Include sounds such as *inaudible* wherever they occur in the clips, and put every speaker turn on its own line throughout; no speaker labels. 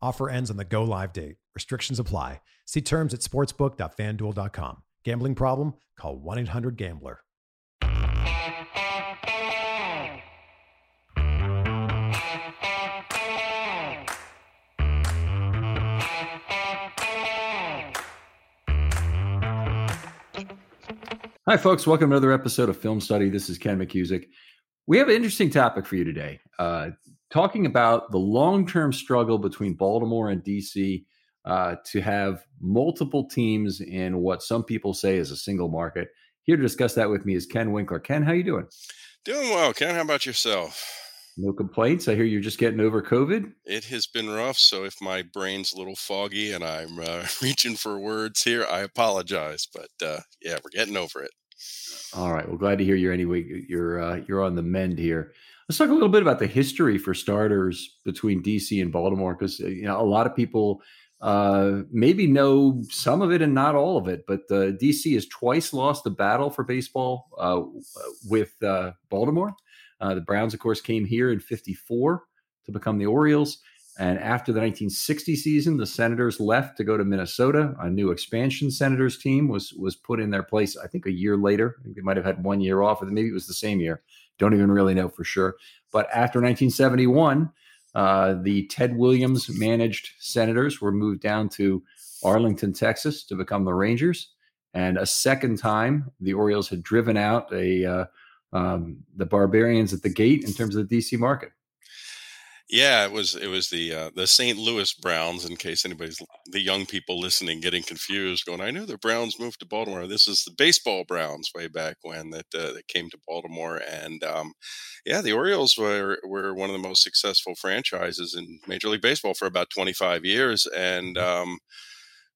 Offer ends on the go live date. Restrictions apply. See terms at sportsbook.fanduel.com. Gambling problem? Call 1 800 Gambler.
Hi, folks. Welcome to another episode of Film Study. This is Ken McCusick. We have an interesting topic for you today. Uh, talking about the long term struggle between Baltimore and DC uh, to have multiple teams in what some people say is a single market. Here to discuss that with me is Ken Winkler. Ken, how you doing?
Doing well, Ken. How about yourself?
No complaints. I hear you're just getting over COVID.
It has been rough. So if my brain's a little foggy and I'm uh, *laughs* reaching for words here, I apologize. But uh, yeah, we're getting over it.
All right. Well, glad to hear you're anyway. You're uh, you're on the mend here. Let's talk a little bit about the history for starters between DC and Baltimore, because uh, you know a lot of people uh, maybe know some of it and not all of it. But uh, DC has twice lost the battle for baseball uh, with uh, Baltimore. Uh, the Browns, of course, came here in '54 to become the Orioles. And after the 1960 season, the Senators left to go to Minnesota. A new expansion Senators team was was put in their place. I think a year later. They might have had one year off, or maybe it was the same year. Don't even really know for sure. But after 1971, uh, the Ted Williams managed Senators were moved down to Arlington, Texas, to become the Rangers. And a second time, the Orioles had driven out a uh, um, the Barbarians at the gate in terms of the DC market.
Yeah, it was it was the uh, the St. Louis Browns. In case anybody's the young people listening getting confused, going, I knew the Browns moved to Baltimore. This is the baseball Browns way back when that uh, that came to Baltimore, and um, yeah, the Orioles were were one of the most successful franchises in Major League Baseball for about twenty five years, and mm-hmm. um,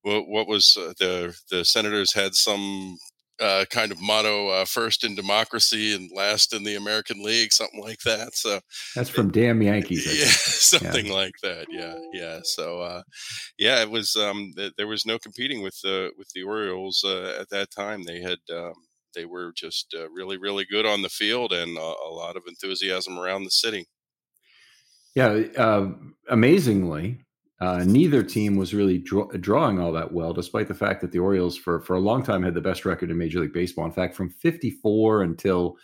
what, what was uh, the the Senators had some uh, kind of motto uh, first in democracy and last in the American League, something like that. So
that's from damn *laughs* Yankees. *laughs*
Yeah, something yeah. like that. Yeah, yeah. So uh, yeah, it was. Um, th- there was no competing with the with the Orioles uh, at that time. They had. Um, they were just uh, really, really good on the field, and a lot of enthusiasm around the city.
Yeah, uh, amazingly, uh, neither team was really draw, drawing all that well, despite the fact that the Orioles, for for a long time, had the best record in Major League Baseball. In fact, from '54 until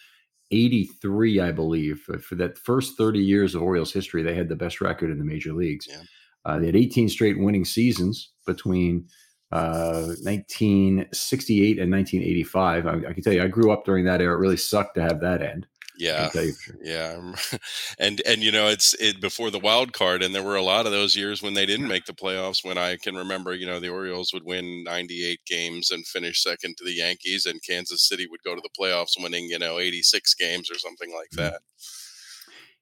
'83, I believe, for, for, that first 30 years of Orioles history, they had the best record in the major leagues. Yeah. Uh, they had 18 straight winning seasons between uh, 1968 and 1985. I, I, can tell you, I grew up during that era. It really sucked to have that end.
Yeah, yeah, *laughs* and and you know it's it before the wild card, and there were a lot of those years when they didn't make the playoffs. When I can remember, you know, the Orioles would win 98 games and finish second to the Yankees, and Kansas City would go to the playoffs winning you know 86 games or something like that.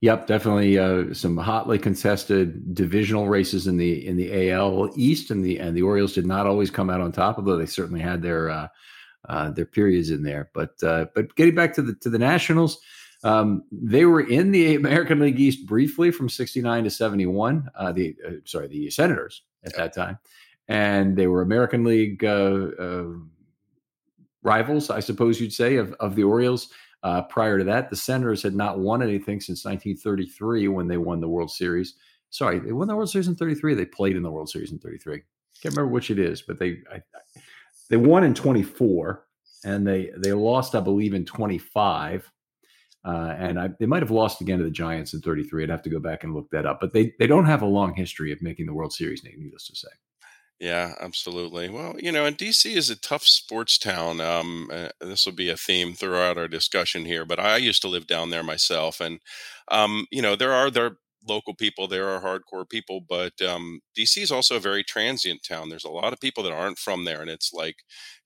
Yep, definitely uh, some hotly contested divisional races in the in the AL East, and the and the Orioles did not always come out on top, although they certainly had their uh, uh, their periods in there. But uh, but getting back to the to the Nationals, um, they were in the American League East briefly from '69 to '71. Uh, the uh, sorry, the Senators at that time, and they were American League rivals, I suppose you'd say, of of the Orioles. Uh, prior to that, the Senators had not won anything since 1933 when they won the World Series. Sorry, they won the World Series in 33. They played in the World Series in 33. Can't remember which it is, but they I, they won in 24 and they they lost, I believe, in 25. Uh, and I, they might have lost again to the Giants in 33. I'd have to go back and look that up. But they they don't have a long history of making the World Series, needless to say.
Yeah, absolutely. Well, you know, and DC is a tough sports town. Um, uh, this will be a theme throughout our discussion here, but I used to live down there myself, and um, you know, there are there local people there are hardcore people, but um, DC is also a very transient town. There's a lot of people that aren't from there, and it's like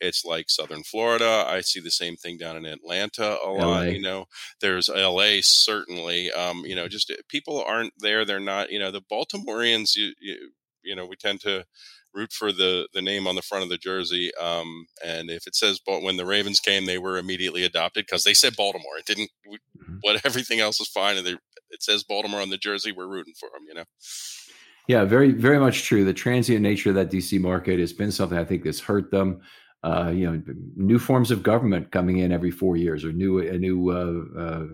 it's like Southern Florida. I see the same thing down in Atlanta a lot. You know, there's LA certainly. Um, you know, just uh, people aren't there. They're not. You know, the Baltimoreans. You, you, you know, we tend to root for the the name on the front of the jersey. Um, and if it says but when the Ravens came, they were immediately adopted because they said Baltimore. It didn't. Mm-hmm. What everything else is fine, and they, it says Baltimore on the jersey. We're rooting for them. You know.
Yeah, very very much true. The transient nature of that DC market has been something I think that's hurt them uh, you know, new forms of government coming in every four years, or new a new uh, uh,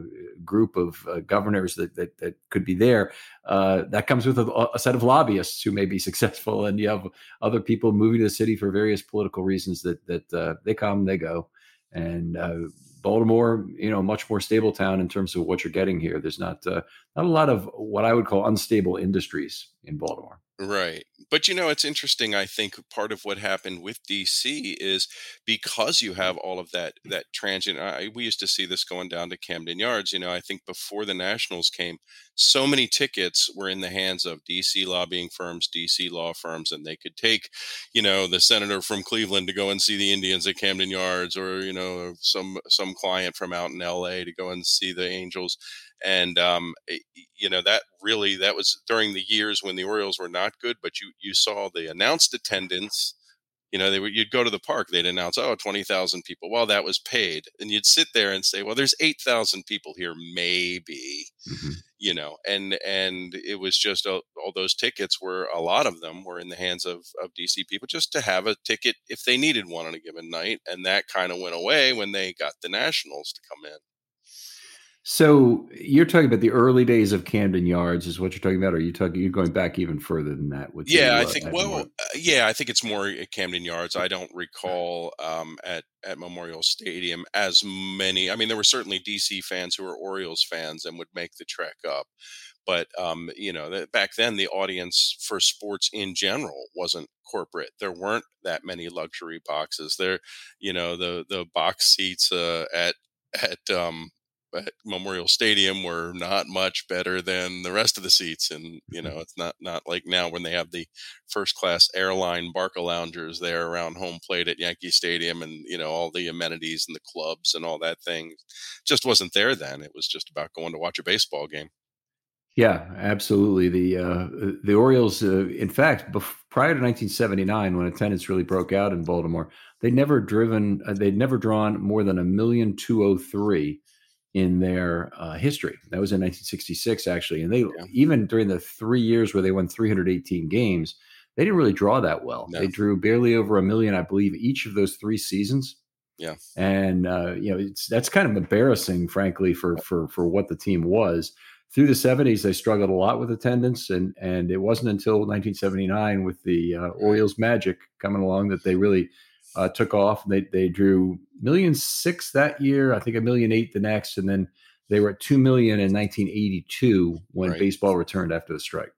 group of uh, governors that, that that could be there. Uh, that comes with a, a, set of lobbyists who may be *laughs* successful, and you have other people moving to the city for various political reasons that that uh, they come, they go, and Baltimore, you know, much more stable town in terms of what you're getting here. There's not uh, not a lot of what I would call unstable industries in Baltimore.
Right. But you know, it's interesting. I think part of what happened with DC is because you have all of that that transient. I, we used to see this going down to Camden Yards. You know, I think before the Nationals came, so many tickets were in the hands of DC lobbying firms, DC law firms, and they could take, you know, the senator from Cleveland to go and see the Indians at Camden Yards, or you know, some some client from out in L.A. to go and see the Angels and um, you know that really that was during the years when the Orioles were not good, but you you saw the announced attendance. You know, they would you'd go to the park, they'd announce, oh, 20,000 people. Well, that was paid. And you'd sit there and say, well, there's 8,000 people here, maybe, mm-hmm. you know, and, and it was just uh, all those tickets were, a lot of them were in the hands of, of DC people just to have a ticket if they needed one on a given night. And that kind of went away when they got the Nationals to come in.
So you're talking about the early days of Camden Yards, is what you're talking about? Or are you talking? You're going back even further than that?
With yeah, the, I uh, think. Well, uh, yeah, I think it's more at Camden Yards. I don't recall um, at at Memorial Stadium as many. I mean, there were certainly DC fans who were Orioles fans and would make the trek up, but um, you know, back then the audience for sports in general wasn't corporate. There weren't that many luxury boxes. There, you know, the the box seats uh, at at um, at Memorial Stadium were not much better than the rest of the seats, and you know it's not not like now when they have the first class airline Barcaloungers there around home plate at Yankee Stadium, and you know all the amenities and the clubs and all that thing just wasn't there then. It was just about going to watch a baseball game.
Yeah, absolutely. The uh, the Orioles, uh, in fact, bef- prior to 1979, when attendance really broke out in Baltimore, they'd never driven, uh, they'd never drawn more than a million two hundred three in their uh, history. That was in 1966, actually. And they yeah. even during the three years where they won 318 games, they didn't really draw that well. No. They drew barely over a million, I believe, each of those three seasons.
Yeah,
and uh, you know it's that's kind of embarrassing, frankly, for for for what the team was. Through the 70s, they struggled a lot with attendance, and and it wasn't until 1979 with the uh, Orioles magic coming along that they really uh, took off. They they drew million six that year, I think a million eight the next, and then they were at two million in 1982 when right. baseball returned after the strike.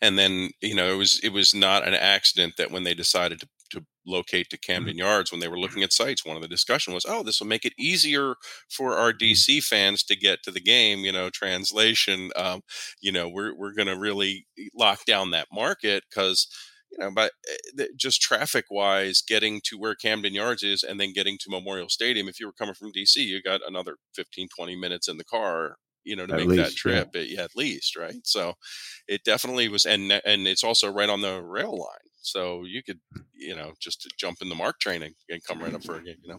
And then you know it was it was not an accident that when they decided to to locate to Camden Yards when they were looking at sites. One of the discussion was, oh, this will make it easier for our
Mm-hmm.
DC fans to get to the game. You know, translation. Um, you know, we're we're going to really lock down that market because you know, but eh, just traffic wise, getting to where Camden Yards is and then getting to Memorial Stadium, if you were coming from DC, you got another 15, 20 minutes in the car, you know, to
At
make
least,
that trip, yeah. yeah, at least, right? So it definitely was, and eh, and it's also right on the rail line. So you could, hmm. you know, just jump in the MARC training and come right up for a game, you know.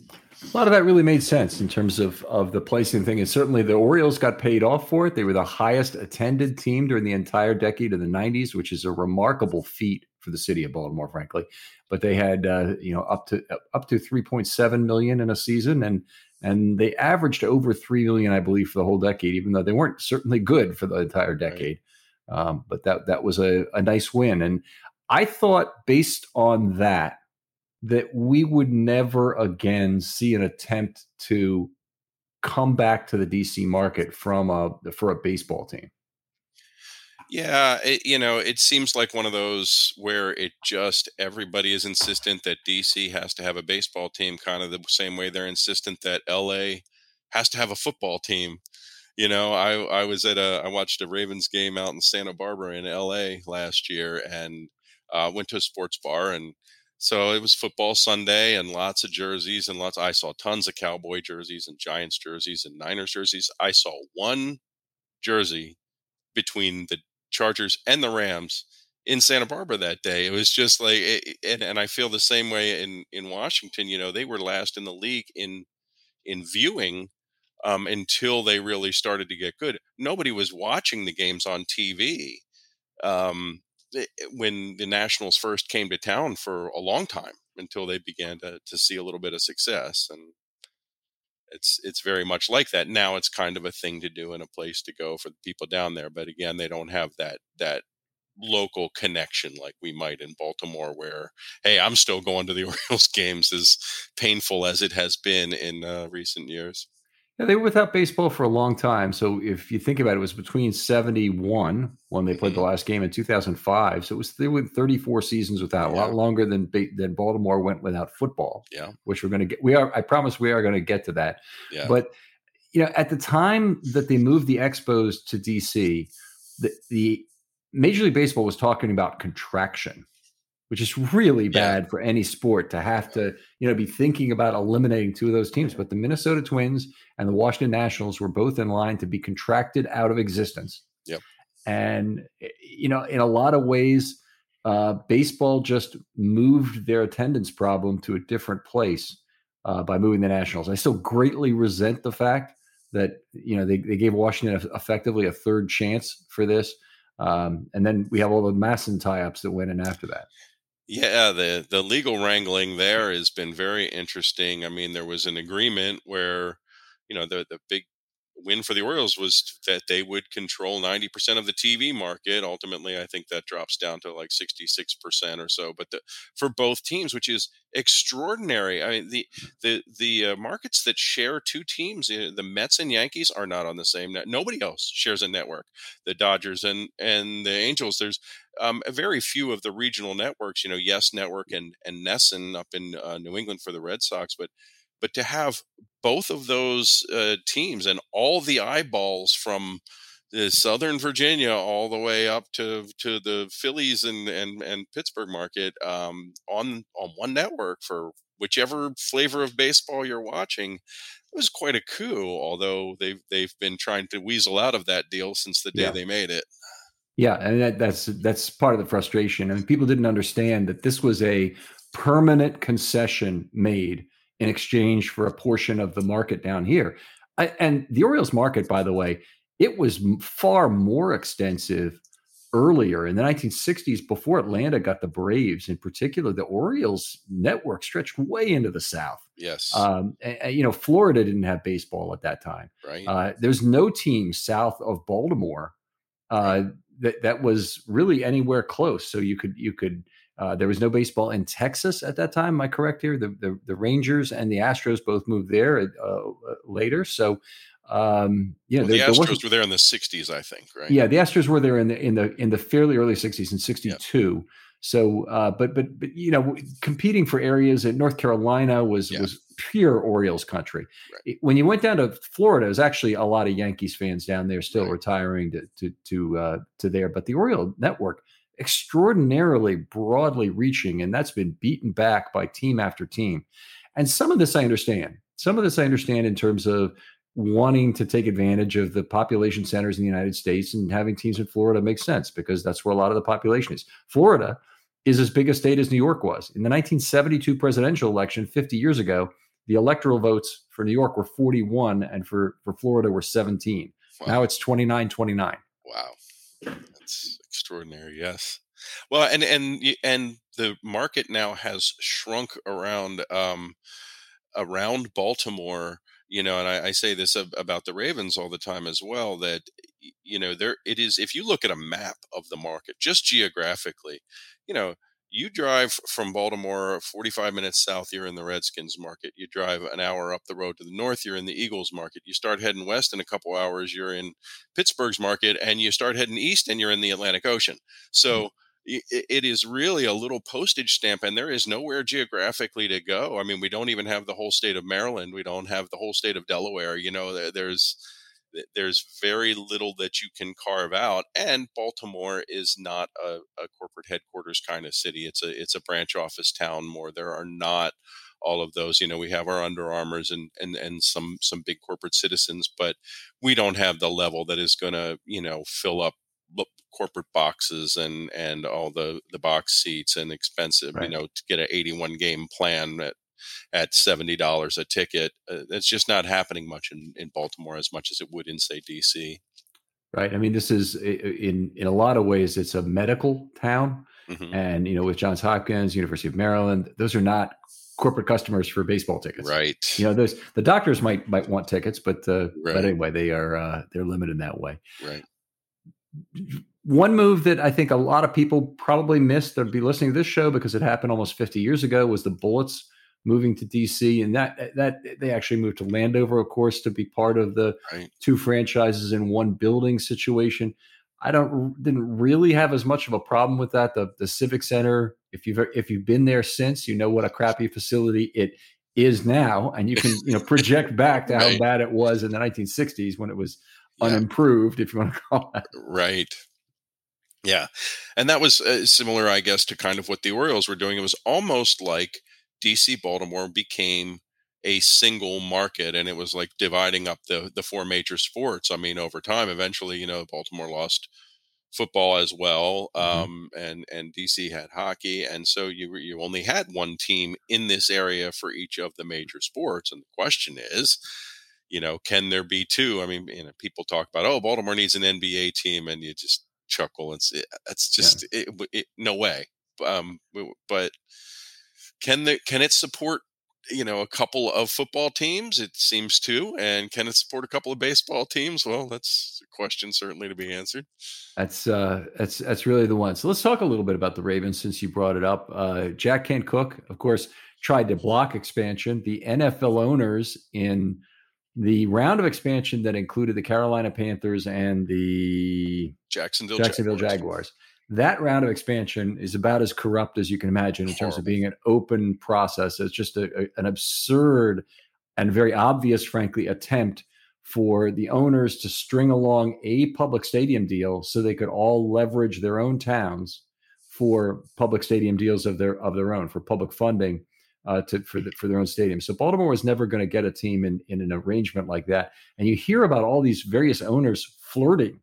A lot of that really made sense in terms of of the placing thing. And certainly the Orioles got paid off for it. They were the highest attended team during the entire decade of the 90s, which is a remarkable feat for the city of Baltimore, frankly. But they had uh, you know up to up to 3.7 million in a season, and and they averaged over three million, I believe, for the whole decade, even though they weren't certainly good for the entire decade. Right. Um, but that that was a, a nice win, and I thought based on that that we would never again see an attempt to come back to the DC market from a for a baseball team.
Yeah, it, you know, it seems like one of those where it just everybody is insistent that DC has to have a baseball team, kind of the same way they're insistent that LA has to have a football team. You know, I I was at a I watched a Ravens game out in Santa Barbara in LA last year, and uh, went to a sports bar and so it was football Sunday and lots of jerseys and lots. I saw tons of Cowboy jerseys and Giants jerseys and Niners jerseys. I saw one jersey between the Chargers and the Rams in Santa Barbara that day. It was just like, and, and I feel the same way in in Washington. You know, they were last in the league in in viewing um, until they really started to get good. Nobody was watching the games on TV. Um, when the Nationals first came to town for a long time until they began to, to see a little bit of success. And it's it's very much like that. Now it's kind of a thing to do and a place to go for the people down there. But again, they don't have that that local connection like we might in Baltimore where hey, I'm still going to the *laughs* Orioles games as painful as it has been in uh, recent years.
Yeah, they were without baseball for a long time. So if you think about it, it was between 71 when they played the mm-hmm. last game in 2005. So it was they were 34 seasons without yeah. a lot longer than than Baltimore went without football.
Yeah.
Which we're going to get we are I promise we are going to get to that.
Yeah.
But you know, at the time that they moved the Expos to DC, the, the Major League Baseball was talking about contraction which is really bad yeah. for any sport to have to, you know, be thinking about eliminating two of those teams. But the Minnesota Twins and the Washington Nationals were both in line to be contracted out of existence.
Yep.
And you know, in a lot of ways, uh, baseball just moved their attendance problem to a different place uh, by moving the Nationals. I still greatly resent the fact that you know they, they gave Washington effectively a third chance for this. Um, and then we have all the MASN tie-ups that went in after that.
Yeah, the the legal wrangling there has been very interesting. I mean, there was an agreement where, you know, the the big win for the Orioles was that they would control 90% of the TV market. Ultimately, I think that drops down to like 66% or so, but the, for both teams, which is extraordinary. I mean, the the the uh, markets that share two teams, the Mets and Yankees are not on the same net. Nobody else shares a network. The Dodgers and and the Angels, there's um, very few of the regional networks, you know, Yes Network and and NESN up in uh, New England for the Red Sox, but but to have both of those uh, teams and all the eyeballs from the Southern Virginia all the way up to to the Phillies and and, and Pittsburgh market um, on on one network for whichever flavor of baseball you're watching. It was quite a coup, although they've they've been trying to weasel out of that deal since the day yeah. they made it.
Yeah, and that, that's that's part of the frustration. I mean, people didn't understand that this was a permanent concession made in exchange for a portion of the market down here. I, and the Orioles market, by the way, it was far more extensive earlier in the 1960s before Atlanta got the Braves. In particular, the Orioles network stretched way into the South.
Yes.
Um, and, you know, Florida didn't have baseball at that time.
Right.
Uh, there's no team south of Baltimore uh, that that was really anywhere close. So you could you could uh, there was no baseball in Texas at that time. Am I correct here? The the, the Rangers and the Astros both moved there uh, later. So um, you know,
well, there, the Astros were there in the '60s, I think. Right?
Yeah, the Astros were there in the in the in the fairly early '60s in '62. Yep. So, uh, but but but you know, competing for areas in North Carolina was yeah. was pure Orioles country. Right. When you went down to Florida, it was actually a lot of Yankees fans down there still right. retiring to to to uh, to there. But the Oriole network extraordinarily broadly reaching, and that's been beaten back by team after team. And some of this I understand. Some of this I understand in terms of wanting to take advantage of the population centers in the United States and having teams in Florida makes sense because that's where a lot of the population is. Florida is as big a state as New York was. In the 1972 presidential election 50 years ago, the electoral votes for New York were 41 and for, for Florida were 17. Wow. Now it's 29 29.
Wow. Extraordinary. Yes. Well, and and and the market now has shrunk around um around Baltimore you know, and I, I, say this about the Ravens all the time as well that you know there it is. If you look at a map of the market, just geographically, you know, you drive from Baltimore 45 minutes south, you're in the Redskins market. You drive an hour up the road to the north, you're in the Eagles market. You start heading west in a couple hours, you're in Pittsburgh's market, and you start heading east, and you're in the Atlantic Ocean. So. Mm-hmm it is really a little postage stamp and there is nowhere geographically to go i mean we don't even have the whole state of maryland we don't have the whole state of delaware you know there's there's very little that you can carve out and baltimore is not a, a corporate headquarters kind of city it's a it's a branch office town more there are not all of those you know we have our Under Armours and and and some some big corporate citizens but we don't have the level that is going to you know fill up corporate boxes and and all the the box seats and expensive right. you know to get an 81 game plan at at $70 a ticket uh, it's just not happening much in, in baltimore as much as it would in say dc
right i mean this is in in a lot of ways it's a medical town mm-hmm. and you know with johns hopkins university of maryland those are not corporate customers for baseball tickets.
Right.
You know those the doctors might might want tickets but uh, right. but anyway they are uh, they're limited that way.
Right.
One move that I think a lot of people probably missed that be listening to this show because it happened almost 50 years ago was the Bullets moving to DC, and that that they actually moved to Landover, of course, to be part of the right. two franchises in one building situation. I don't didn't really have as much of a problem with that. The the Civic Center, if you've if you've been there since, you know what a crappy facility it is now, and you can you know project *laughs* back to right. how bad it was in the 1960s when it was yeah. unimproved, if you want to *laughs* call it.
Right. Yeah. And that was uh, similar, I guess, to kind of what the Orioles were doing. It was almost like DC Baltimore became a single market and it was like dividing up the the four major sports. I mean, over time, eventually, you know, Baltimore lost football as well, mm-hmm. um, and and DC had hockey, and so you you only had one team in this area for each of the major sports. And the question is, you know, can there be two? I mean, you know, people talk about oh, Baltimore needs an NBA team, and you just chuckle. It's it, it's just yeah. it, it, no way. Um, but can the can it support you know a couple of football teams? It seems to, and can it support a couple of baseball teams? Well, that's a question certainly to be answered.
That's uh, that's that's really the one. So let's talk a little bit about the Ravens since you brought it up. Uh, Jack Kent Cooke, of course, tried to block expansion. The NFL owners in the round of expansion that included the Carolina Panthers and the
Jacksonville
Jacksonville Jaguars. Jaguars. That round of expansion is about as corrupt as you can imagine in terms of being an open process. It's just a, a, an absurd and very obvious, frankly, attempt for the owners to string along a public stadium deal so they could all leverage their own towns for public stadium deals of their of their own for public funding uh, to for the, for their own stadium. So Baltimore was never going to get a team in in an arrangement like that. And you hear about all these various owners flirting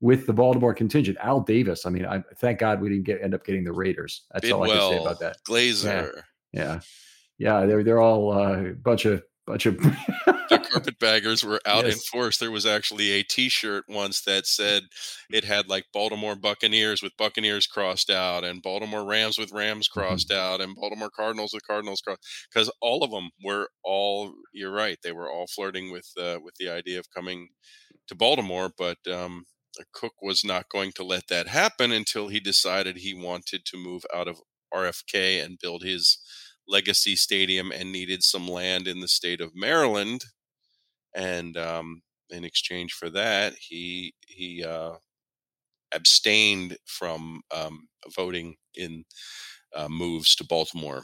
with the Baltimore contingent. Al Davis. I mean, I thank God we didn't get end up getting the Raiders. That's Bidwell, all I can say about that.
Glazer.
Yeah, yeah, yeah they're they're all uh, a bunch of bunch of
the *laughs* carpetbaggers were out yes. in force. There was actually a T-shirt once that said it had like Baltimore Buccaneers with Buccaneers crossed out, and Baltimore Rams with Rams mm-hmm. crossed mm-hmm. out, and Baltimore Cardinals with Cardinals crossed. Because all of them were all. You're right. They were all flirting with uh, with the idea of coming to Baltimore, but um, Cooke was not going to let that happen until he decided he wanted to move out of RFK and build his Legacy Stadium and needed some land in the state of Maryland. And um, in exchange for that, he he uh, abstained from um, voting in uh, moves to Baltimore.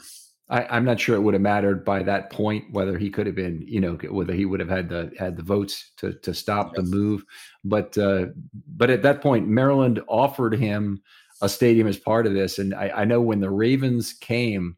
I, am not sure it would have mattered by that point whether he could have been, you know, whether he would have had the had the votes to to stop yes. the move. But uh, but at that point, Maryland offered him a stadium as part of this, and I, I know when the Ravens came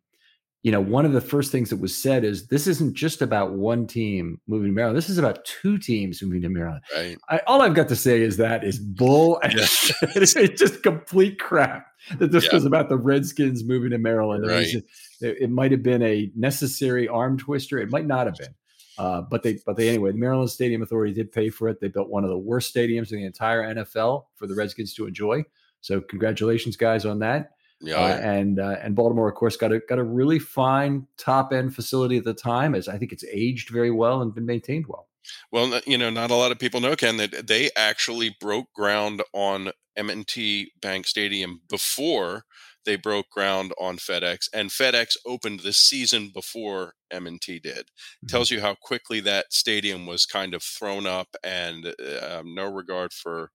you know, one of the first things that was said is this isn't just about one team moving to Maryland. This is about two teams moving to Maryland.
Right.
I, all I've got to say is that is bull. *laughs* Yes. it's just complete crap that this yeah. was about the Redskins moving to Maryland. Right. It, it, it might have been a necessary arm twister. It might not have been. Uh, but they, but they anyway. The Maryland Stadium Authority did pay for it. They built one of the worst stadiums in the entire NFL for the Redskins to enjoy. So congratulations, guys, on that. Yeah, uh, and uh, and Baltimore, of course, got a got a really fine top end facility at the time. As I think it's aged very well and been maintained well.
Well, you know, not a lot of people know Ken that they actually broke ground on M&T Bank Stadium before they broke ground on FedEx, and FedEx opened the season before M&T did. Mm-hmm. Tells you how quickly that stadium was kind of thrown up, and uh, um, no regard for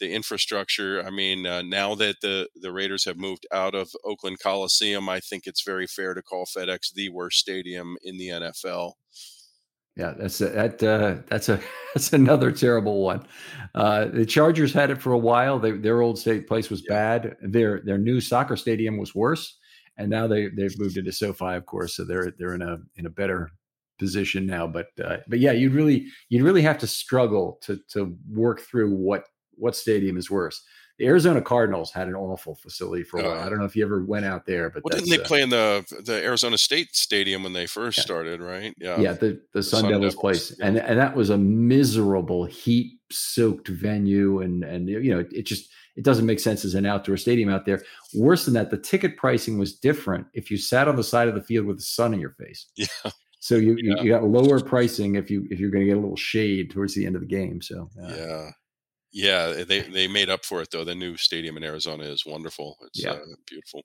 the infrastructure. I mean, uh, now that the the Raiders have moved out of Oakland Coliseum, I think it's very fair to call FedEx the worst stadium in the NFL.
Yeah, that's a, that. Uh, that's a *laughs* that's another terrible one. Uh, the Chargers had it for a while. They, their old state place was yeah. bad. Their their new soccer stadium was worse, and now they they've moved into SoFi, of course. So they're they're in a in a better position now. But uh, but yeah, you'd really you'd really have to struggle to to work through what what stadium is worse the Arizona Cardinals had an awful facility for a while. I don't know if you ever went out there, but
well, didn't they uh, play in the the Arizona State Stadium when they first yeah. started? Right?
Yeah, yeah. The the, the Sun, Sun, Devils, Devils place, yeah. and and that was a miserable heat soaked venue, and and you know it just it doesn't make sense as an outdoor stadium out there. Worse than that, the ticket pricing was different if you sat on the side of the field with the sun in your face. *laughs*
Yeah.
So you, yeah. you, you got lower pricing if you if you're going to get a little shade towards the end of the game. So
uh, yeah, yeah, they *laughs* they made up for it though. The new stadium in Arizona is wonderful. It's yeah. uh, beautiful.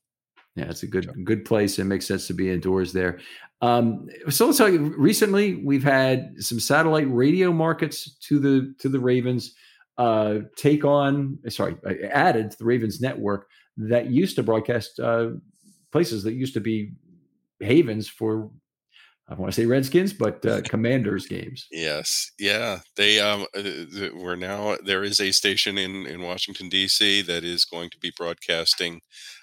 Yeah, it's a good good place. It makes sense to be indoors there. Um, so let's you. Recently, we've had some satellite radio markets to the to the Ravens uh, take on. Sorry, uh, added to the Ravens network that used to broadcast uh, places that used to be havens for I want to say Redskins, but uh, *laughs* Commanders games.
Yes, yeah, they um, uh, we're now there is a station in in Washington D.C. that is going to be broadcasting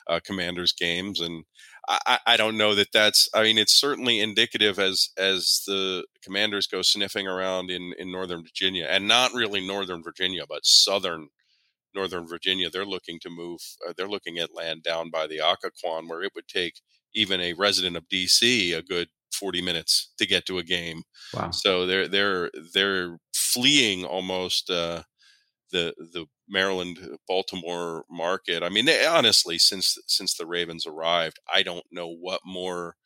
uh, Commanders games, and I, I don't know that that's. I mean, it's certainly indicative as as the Commanders go sniffing around in in Northern Virginia, and not really Northern Virginia, but Southern Northern Virginia. They're looking to move. Uh, they're looking at land down by the Occoquan, where it would take even a resident of D.C. a good 40 minutes to get to a game. Wow. So they're they're they're fleeing almost uh, the the Maryland Baltimore market. I mean, they, honestly, since since the Ravens arrived, I don't know what more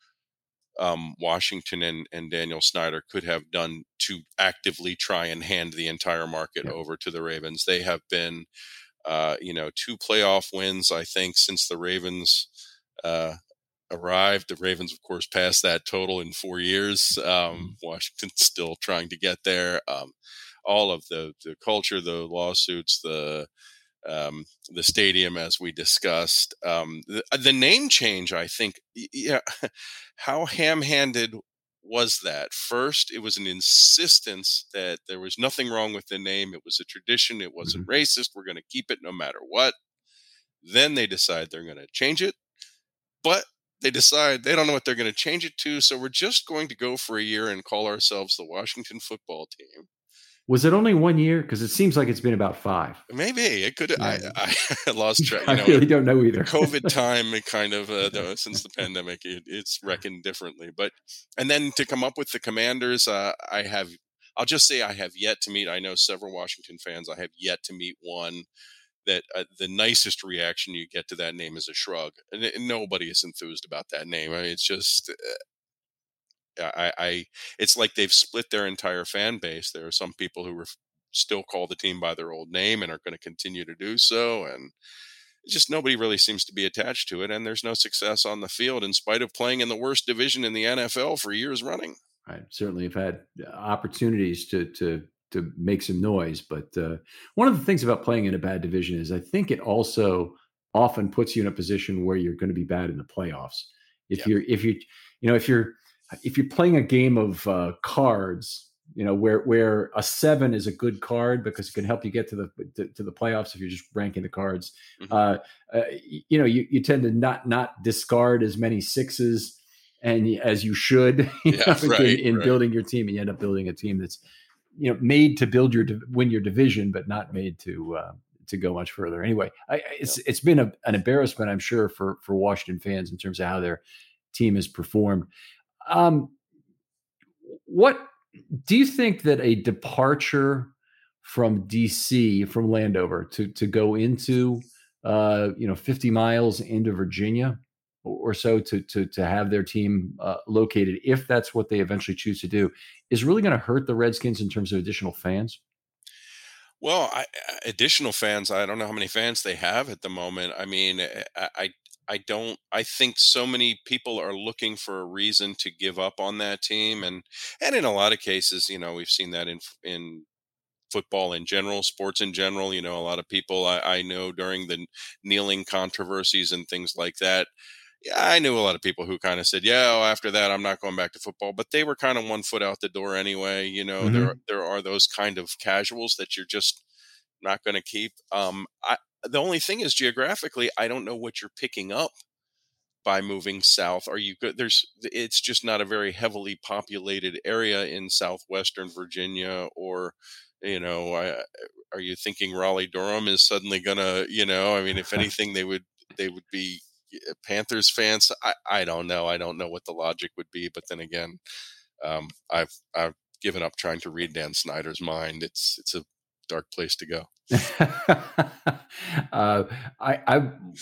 um, Washington and, and Daniel Snyder could have done to actively try and hand the entire market yeah. over to the Ravens. They have been, uh, you know, two playoff wins, I think, since the Ravens uh, arrived. The Ravens, of course, passed that total in four years. Um, mm-hmm. Washington's still trying to get there. Um, all of the the culture, the lawsuits, the um, the stadium, as we discussed, um, the, uh, the, name change. I think, yeah, *laughs* how ham-handed was that? First, it was an insistence that there was nothing wrong with the name. It was a tradition. It wasn't mm-hmm. racist. We're going to keep it no matter what. Then they decide they're going to change it, but they decide they don't know what they're going to change it to. So we're just going to go for a year and call ourselves the Washington football team.
Was it only one year? Because it seems like it's been about five.
Maybe it could. Yeah. I, *laughs* I lost track.
You know, I really don't know either.
COVID *laughs* time, it kind of uh, since the *laughs* pandemic, it, it's reckoned differently. But and then to come up with the commanders, uh, I have. I'll just say I have yet to meet. I know several Washington fans. I have yet to meet one that uh, the nicest reaction you get to that name is a shrug, and, and nobody is enthused about that name. I mean, it's just. Uh, I, I, it's like they've split their entire fan base. There are some people who ref- still call the team by their old name and are going to continue to do so, and just nobody really seems to be attached to it. And there's no success on the field in spite of playing in the worst division in the NFL for years running.
I certainly have had uh, opportunities to to to make some noise. But uh, one of the things about playing in a bad division is I think it also often puts you in a position where you're going to be bad in the playoffs. If yeah. you're if you you know if you're if you're playing a game of uh, cards, you know where where a seven is a good card because it can help you get to the to, to the playoffs if you're just ranking the cards. Mm-hmm. Uh, uh, you know you, you tend to not not discard as many sixes and as you should *laughs* you yeah, know, right, in, in right. building your team. And you end up building a team that's you know made to build your win your division, but not made to uh, to go much further. Anyway, I, it's it's been a, an embarrassment, I'm sure, for for Washington fans in terms of how their team has performed. Um, what do you think that a departure from DC from Landover to to go into uh, you know 50 miles into Virginia or so to to to have their team uh, located, if that's what they eventually choose to do, is really going to hurt the Redskins in terms of additional fans?
Well, I, additional fans. I don't know how many fans they have at the moment. I mean, eh, I, I don't. I think so many people are looking for a reason to give up on that team, and and in a lot of cases, you know, we've seen that in in football in general, sports in general. You know, a lot of people I, I know during the kneeling controversies and things like that I knew a lot of people who kind of said, "Yeah, well, after that, I'm not going back to football." But they were kind of one foot out the door anyway. You know, mm-hmm. there there are those kind of casuals that you're just not going to keep. Um, I, the only thing is geographically, I don't know what you're picking up by moving south. Are you good? There's, it's just not a very heavily populated area in southwestern Virginia, or you know, I, are you thinking Raleigh Durham is suddenly gonna, you know, I mean, if *laughs* anything, they would they would be Panthers fans, I, I don't know. I don't know what the logic would be, but then again, um, I've I've given up trying to read Dan Snyder's mind. It's it's a dark place to go. *laughs*
uh, I, I,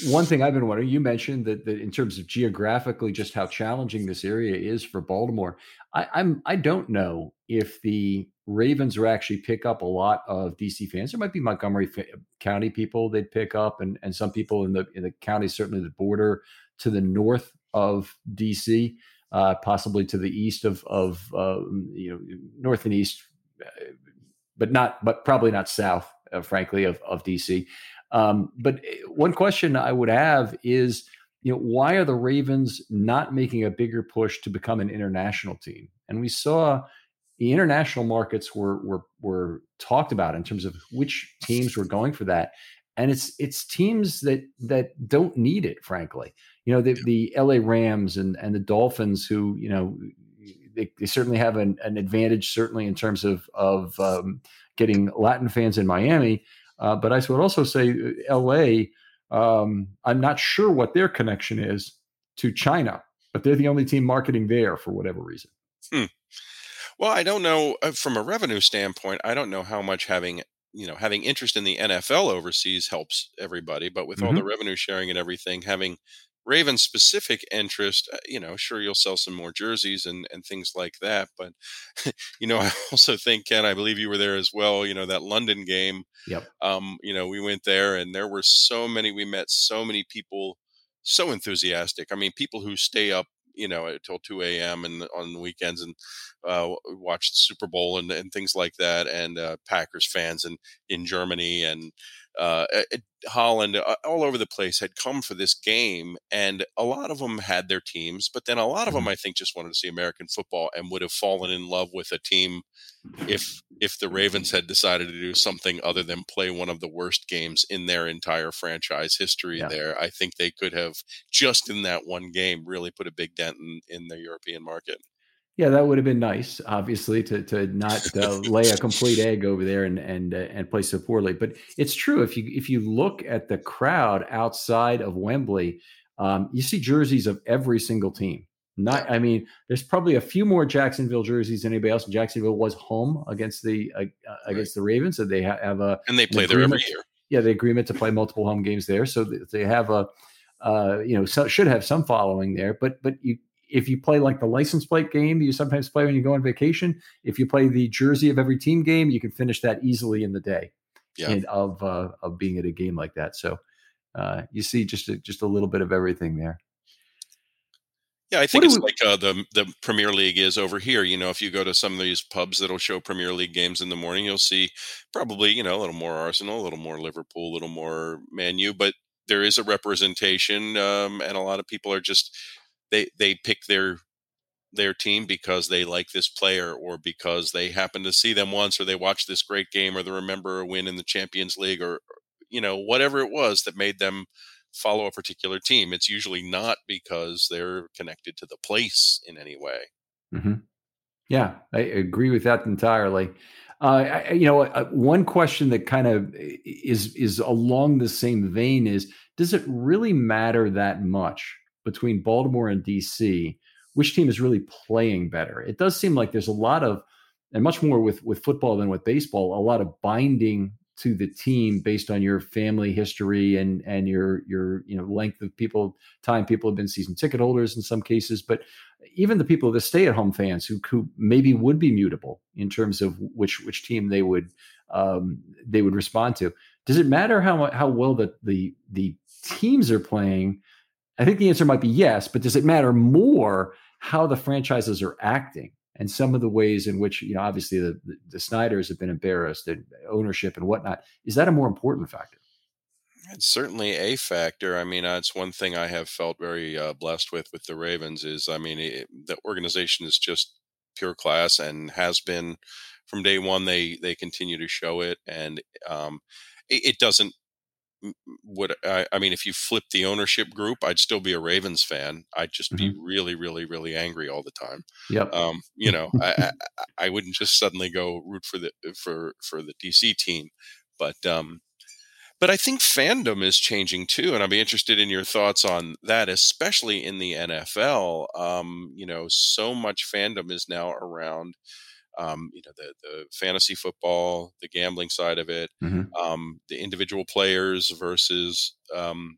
one thing I've been wondering. You mentioned that, that in terms of geographically, just how challenging this area is for Baltimore. I, I'm I don't know if the Ravens will actually pick up a lot of DC fans. There might be Montgomery County people they'd pick up, and and some people in the in the county, certainly the border to the north of DC, uh, possibly to the east of of uh, you know north and east, uh, but not but probably not south, uh, frankly, of of DC. Um, but eh, one question I would have is, you know, why are the Ravens not making a bigger push to become an international team? And we saw the international markets were were were talked about in terms of which teams were going for that and it's it's teams that that don't need it frankly. You know the, the la rams and and the dolphins who you know they, they certainly have an, an advantage certainly in terms of of um, getting latin fans in miami uh, but i would also say uh, la um, i'm not sure what their connection is to china but they're the only team marketing there for whatever reason.
Hmm. Well, I don't know uh, from a revenue standpoint. I don't know how much having you know having interest in the NFL overseas helps everybody, but with mm-hmm. all the revenue sharing and everything, having Raven specific interest, uh, you know, sure you'll sell some more jerseys and and things like that. But *laughs* you know, I also think Ken, I believe you were there as well. You know, that London game.
Yep.
Um, you know, we went there and there were so many. We met so many people so enthusiastic. I mean, people who stay up you know until 2 a.m. and on the weekends and uh, watched Super Bowl and, and things like that, and uh, Packers fans and in Germany and uh, Holland, uh, all over the place had come for this game, and a lot of them had their teams, but then a lot of them, mm-hmm. I think, just wanted to see American football and would have fallen in love with a team if if the Ravens had decided to do something other than play one of the worst games in their entire franchise history. Yeah. There, I think they could have just in that one game really put a big dent in, in the European market.
Yeah, that would have been nice, obviously, to to not uh, lay a complete egg over there and and uh, and play so poorly. But it's true if you if you look at the crowd outside of Wembley, um, you see jerseys of every single team. Not, I mean, there's probably a few more Jacksonville jerseys than anybody else. And Jacksonville was home against the uh, uh against right. the Ravens, so they have a
and they play there every year.
Yeah, the agreement to play multiple home games there, so they have a uh, you know so, should have some following there. But but you if you play like the license plate game you sometimes play when you go on vacation, if you play the jersey of every team game, you can finish that easily in the day yeah. and of uh, of being at a game like that. So uh, you see just a, just a little bit of everything there.
Yeah, I think it's we... like uh, the the Premier League is over here. You know, if you go to some of these pubs that'll show Premier League games in the morning, you'll see probably you know a little more Arsenal, a little more Liverpool, a little more Man U, but there is a representation, um, and a lot of people are just they they pick their their team because they like this player or because they happen to see them once or they watch this great game or they remember a win in the Champions League or you know whatever it was that made them follow a particular team. It's usually not because they're connected to the place in any way.
Mm-hmm. Yeah, I agree with that entirely. Uh, I, you know, uh, one question that kind of is is along the same vein is: Does it really matter that much between Baltimore and DC? Which team is really playing better? It does seem like there's a lot of, and much more with with football than with baseball, a lot of binding to the team based on your family history and and your your you know length of people time people have been season ticket holders in some cases but even the people the stay at home fans who who maybe would be mutable in terms of which which team they would um, they would respond to does it matter how how well the the the teams are playing i think the answer might be yes but does it matter more how the franchises are acting and some of the ways in which you know obviously the, the, the Snyders have been embarrassed and ownership and whatnot is that a more important factor?
It's certainly a factor. I mean, it's one thing I have felt very uh, blessed with with the Ravens is, I mean, it, the organization is just pure class and has been from day one. They they continue to show it, and um, it, it doesn't would I, I, mean if you flip the ownership group i'd still be a ravens fan i'd just mm-hmm. be really really really angry all the time
yep.
um you know I, I, I wouldn't just suddenly go root for the for for the dc team but um but i think fandom is changing too and i'd be interested in your thoughts on that especially in the nfl um you know so much fandom is now around um, you know the the fantasy football, the gambling side of it, mm-hmm. um, the individual players versus um,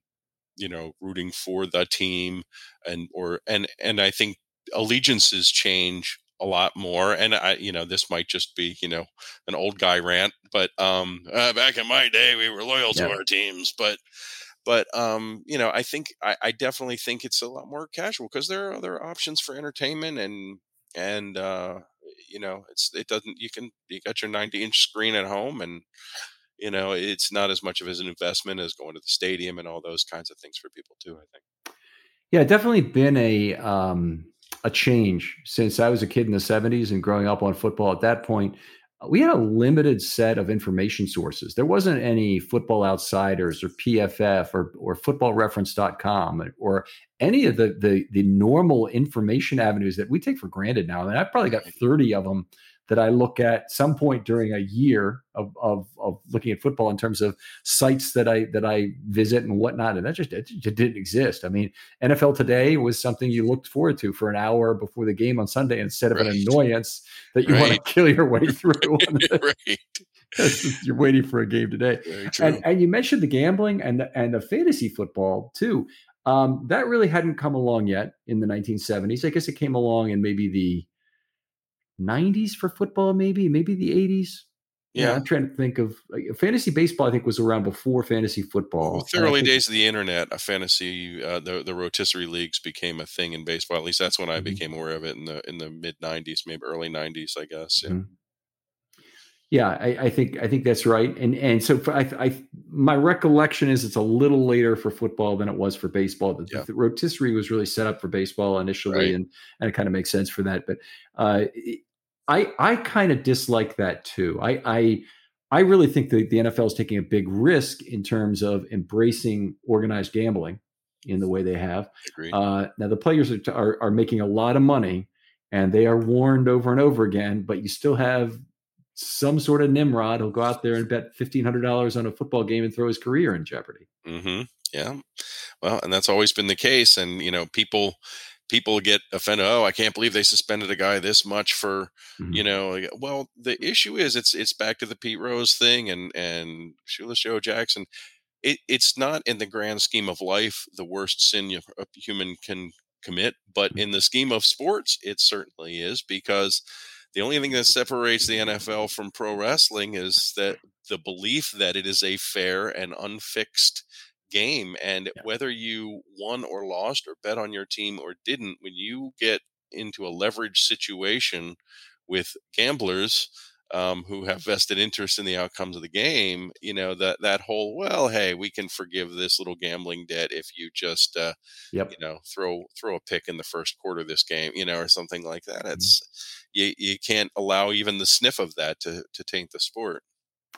you know rooting for the team, and or and and I think allegiances change a lot more and i you know this might just be you know an old guy rant but um uh, back in my day we were loyal to our teams but but um you know i think I, I definitely think it's a lot more casual because there are other options for entertainment and and uh you know it's it doesn't you can you got your 90 inch screen at home and you know it's not as much of an investment as going to the stadium and all those kinds of things for people too i think.
Yeah definitely been a um a change since i was a kid in the 70s and growing up on football. At that point we had a limited set of information sources. There wasn't any Football Outsiders or PFF or, or footballreference.com or any of the, the, the normal information avenues that we take for granted now. I mean, I've probably got 30 of them that I look at some point during a year of, of, of looking at football in terms of sites that I that I visit and whatnot, and that just it just didn't exist. I mean, NFL Today was something you looked forward to for an hour before the game on Sunday instead of right. an annoyance that you right. want to kill your way *laughs* through. right. *laughs* You're waiting for a game today, and, and you mentioned the gambling and the, and the fantasy football too. Um, that really hadn't come along yet in the 1970s. I guess it came along in maybe the 90s for football, maybe, maybe the 80s. Yeah. yeah. I'm trying to think of like, fantasy baseball. I think was around before fantasy football.
With the early days of the internet, a fantasy, uh, the the rotisserie leagues became a thing in baseball. At least that's when I mm-hmm. became aware of it in the in the mid '90s, maybe early '90s, I guess. Yeah. Mm-hmm.
Yeah, I, I, think I think that's right, and and so for, I, I, my recollection is it's a little later for football than it was for baseball. The, yeah. the rotisserie was really set up for baseball initially, right. and and it kind of makes sense for that. But uh, I I kind of dislike that too. I I I really think that the NFL is taking a big risk in terms of embracing organized gambling in the way they have. Uh, now the players are, are, are making a lot of money, and they are warned over and over again. But you still have some sort of Nimrod who'll go out there and bet fifteen hundred dollars on a football game and throw his career in jeopardy.
Mm-hmm. Yeah, well, and that's always been the case. And you know, people people get offended. Oh, I can't believe they suspended a guy this much for, mm-hmm. you know. Well, the issue is it's it's back to the Pete Rose thing and and Shoeless Joe Jackson. It, it's not in the grand scheme of life the worst sin a human can commit, but in the scheme of sports, it certainly is because the only thing that separates the NFL from pro wrestling is that the belief that it is a fair and unfixed game. And yeah. whether you won or lost or bet on your team or didn't, when you get into a leverage situation with gamblers, um, who have vested interest in the outcomes of the game, you know that that whole well, hey, we can forgive this little gambling debt if you just, uh, yep. you know, throw throw a pick in the first quarter of this game, you know, or something like that. Mm-hmm. It's mm-hmm. you you can't allow even the sniff of that to to taint the sport.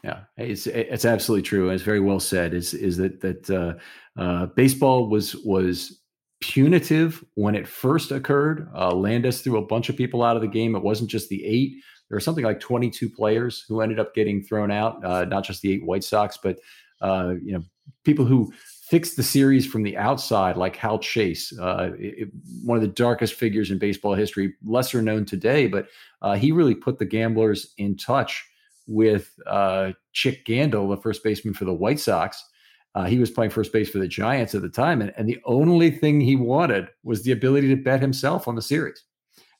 Yeah, it's it's absolutely true. It's very well said. Is is that that uh, uh, baseball was was punitive when it first occurred. Uh, Landis threw a bunch of people out of the game. It wasn't just the eight there were something like 22 players who ended up getting thrown out, uh, not just the eight White Sox, but uh, you know people who fixed the series from the outside, like Hal Chase, uh, it, one of the darkest figures in baseball history, lesser known today, but uh, he really put the gamblers in touch with uh, Chick Gandil, the first baseman for the White Sox. Uh, he was playing first base for the Giants at the time, and, and the only thing he wanted was the ability to bet himself on the series. *laughs*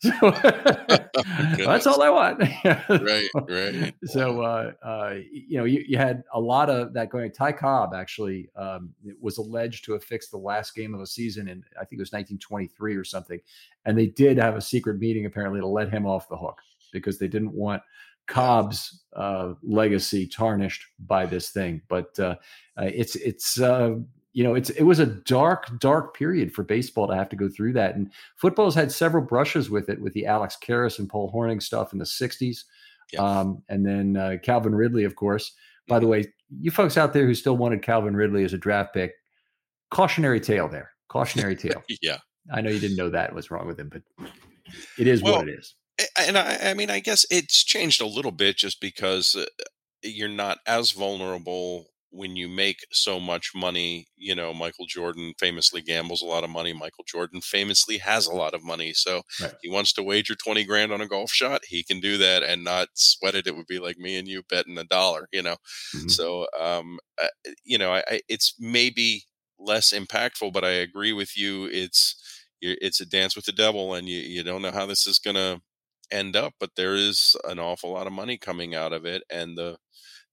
So *laughs* that's all I want. *laughs*
right, right.
So, uh, uh, you know, you, you, had a lot of that going. Ty Cobb actually um, was alleged to have fixed the last game of a season in, I think it was 1923 or something. And they did have a secret meeting apparently to let him off the hook because they didn't want Cobb's uh, legacy tarnished by this thing. But uh, uh, it's it's uh, you know, it's it was a dark, dark period for baseball to have to go through that. And football's had several brushes with it, with the Alex Karras and Paul Hornung stuff in the '60s, yeah. um, and then uh, Calvin Ridley, of course. By the mm-hmm. way, you folks out there who still wanted Calvin Ridley as a draft pick, cautionary tale there. Cautionary tale. *laughs*
yeah,
I know you didn't know that was wrong with him, but it is well, what it is.
And I, I mean, I guess it's changed a little bit just because uh, you're not as vulnerable when you make so much money, you know, Michael Jordan famously gambles a lot of money. Michael Jordan famously has a lot of money. So right. he wants to wager 20 grand on a golf shot. He can do that and not sweat it. It would be like me and you betting a dollar, you know? Mm-hmm. So, um, uh, you know, I, I, it's maybe less impactful, but I agree with you. It's, it's a dance with the devil and you, you don't know how this is going to end up, but there is an awful lot of money coming out of it. And the,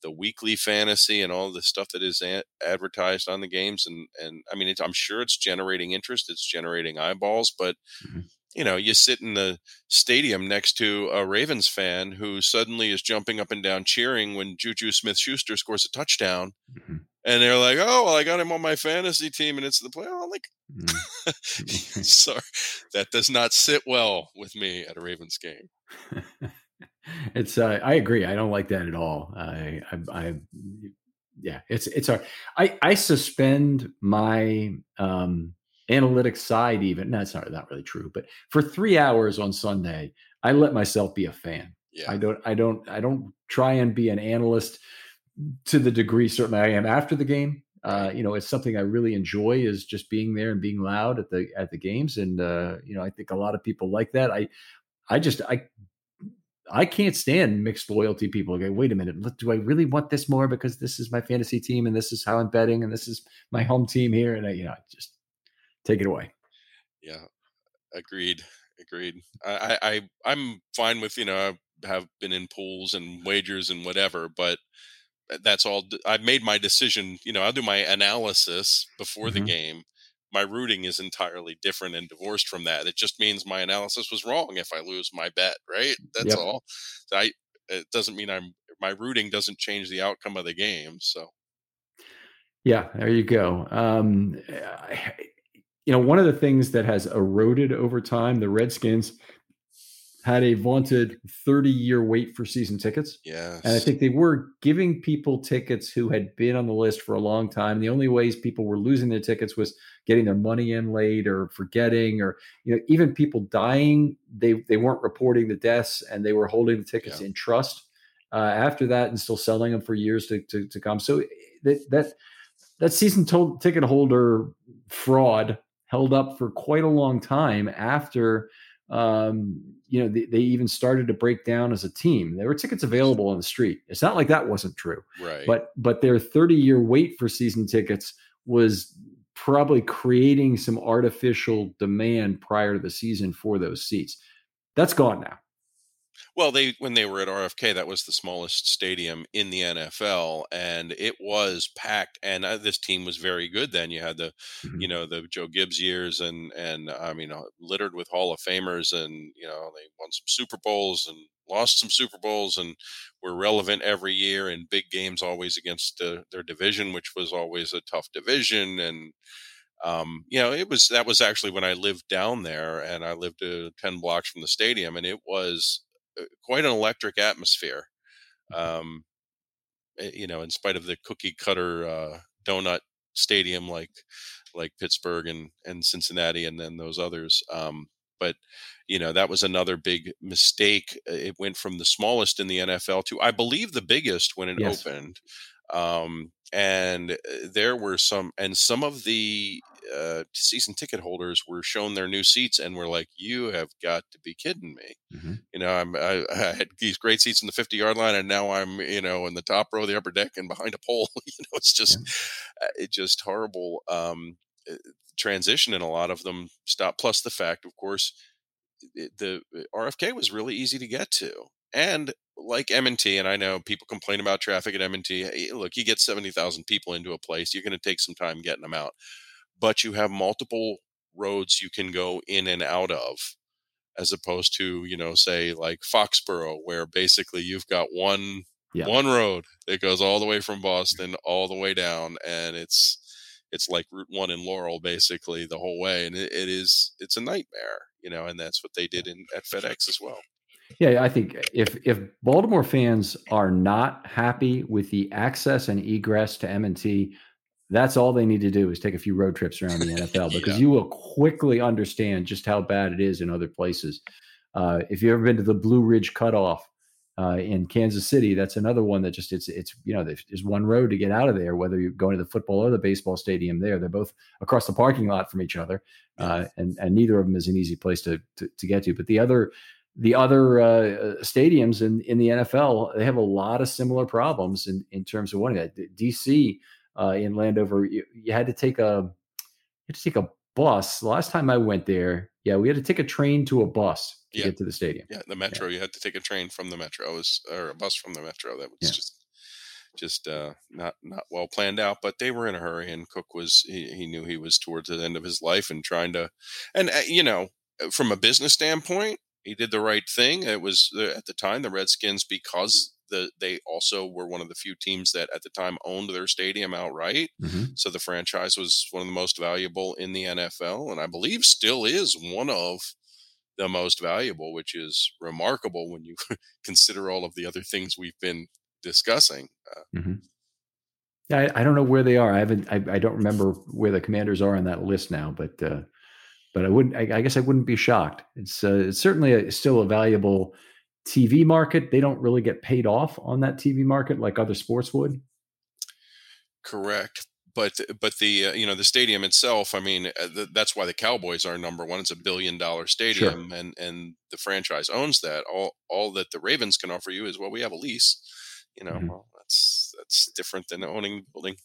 the weekly fantasy and all the stuff that is a- advertised on the games and and I mean I'm sure it's generating interest it's generating eyeballs but mm-hmm. you know you sit in the stadium next to a Ravens fan who suddenly is jumping up and down cheering when Juju Smith-Schuster scores a touchdown mm-hmm. And they're like oh well I got him on my fantasy team and it's the play oh like mm-hmm. *laughs* sorry that does not sit well with me at a Ravens game *laughs*
it's uh, I agree. I don't like that at all. I, I, I yeah, it's it's hard. I I suspend my um analytics side even. No, it's not not really true. But for three hours on Sunday, I let myself be a fan. Yeah. I don't I don't I don't try and be an analyst to the degree certainly I am after the game. Uh, you know, it's something I really enjoy is just being there and being loud at the at the games. And uh, you know, I think a lot of people like that. I I just I I can't stand mixed loyalty people. Okay, wait a minute. Do I really want this more because this is my fantasy team and this is how I'm betting and this is my home team here? And I, you know, just take it away.
Yeah, agreed. Agreed. I, I I'm fine with you know I have been in pools and wagers and whatever, but that's all. I've made my decision. You know, I'll do my analysis before mm-hmm. the game my rooting is entirely different and divorced from that. It just means my analysis was wrong if I lose my bet, right? That's yep. all. I it doesn't mean I'm my rooting doesn't change the outcome of the game. So
yeah, there you go. Um, you know, one of the things that has eroded over time, the Redskins had a vaunted 30 year wait for season tickets.
Yeah.
And I think they were giving people tickets who had been on the list for a long time. The only ways people were losing their tickets was getting their money in late or forgetting or you know even people dying they they weren't reporting the deaths and they were holding the tickets yeah. in trust uh, after that and still selling them for years to, to, to come. So that that that season to- ticket holder fraud held up for quite a long time after um, you know, they, they, even started to break down as a team. There were tickets available on the street. It's not like that wasn't true.
Right.
But but their 30 year wait for season tickets was probably creating some artificial demand prior to the season for those seats. That's gone now.
Well, they when they were at RFK, that was the smallest stadium in the NFL, and it was packed. And uh, this team was very good. Then you had the, mm-hmm. you know, the Joe Gibbs years, and and I mean, uh, littered with Hall of Famers, and you know, they won some Super Bowls and lost some Super Bowls, and were relevant every year in big games, always against uh, their division, which was always a tough division, and um, you know, it was that was actually when I lived down there, and I lived uh, ten blocks from the stadium, and it was quite an electric atmosphere. Mm-hmm. Um, eh, you know, in spite of the cookie cutter uh, donut stadium like like Pittsburgh and and Cincinnati, and then those others. Um, but you know that was another big mistake. It went from the smallest in the NFL to I believe the biggest when it yes. opened. Um, and uh, there were some and some of the uh, season ticket holders were shown their new seats and were like you have got to be kidding me mm-hmm. you know I'm, I, *laughs* I, had these great seats in the 50 yard line and now i'm you know in the top row of the upper deck and behind a pole *laughs* you know it's just yeah. Uh, it just horrible um, uh, transition and a lot of them stopped plus the fact of course the rfk was really easy to get to and like M&T, and I know people complain about traffic at M&T. Look, you get 70,000 people into a place, you're going to take some time getting them out. But you have multiple roads you can go in and out of as opposed to, you know, say like Foxborough where basically you've got one yeah. one road that goes all the way from mm. Boston all the way down and it's it's like Route 1 in Laurel basically the whole way and it, it is it's a nightmare, you know, and that's what they did in at FedEx as well.
Yeah, I think if if Baltimore fans are not happy with the access and egress to M&T, that's all they need to do is take a few road trips around the NFL *laughs* because yeah. you will quickly understand just how bad it is in other places. Uh, if you've ever been to the Blue Ridge Cutoff uh, in Kansas City, that's another one that just it's it's you know there's one road to get out of there. Whether you're going to the football or the baseball stadium, there they're both across the parking lot from each other, uh, and and neither of them is an easy place to, to to get to. But the other the other uh, stadiums in, in the NFL, they have a lot of similar problems in, in terms of winning that. DC uh, in Landover, you, you, had to take a you had to take a bus. Last time I went there, yeah, we had to take a train to a bus to
yeah.
get to the stadium.
Yeah, the metro. Yeah. You had to take a train from the metro, was or a bus from the metro. That was yeah. just just uh, not not well planned out. But they were in a hurry, and Cooke was he, he knew he was towards the end of his life and trying to, and uh, you know, from a business standpoint he did the right thing. It was uh, at the time the Redskins because the they also were one of the few teams that at the time owned their stadium outright. Mm-hmm. So the franchise was one of the most valuable in the NFL, and I believe still is one of the most valuable, which is remarkable when you *laughs* consider all of the other things we've been discussing. Uh,
mm-hmm. Yeah, I, I, don't know where they are. I haven't. I, I, don't remember where the commanders are on that list now, but uh, but I wouldn't. I, I guess I wouldn't be shocked. It's, uh, it's certainly a, still a valuable TV market. They don't really get paid off on that TV market like other sports would.
Correct, but but the uh, you know the stadium itself. I mean, uh, the, that's why the Cowboys are number one. It's a billion dollar stadium, sure. and and the franchise owns that. All all that the Ravens can offer you is well, we have a lease. You know, mm-hmm. well, that's that's different than owning the building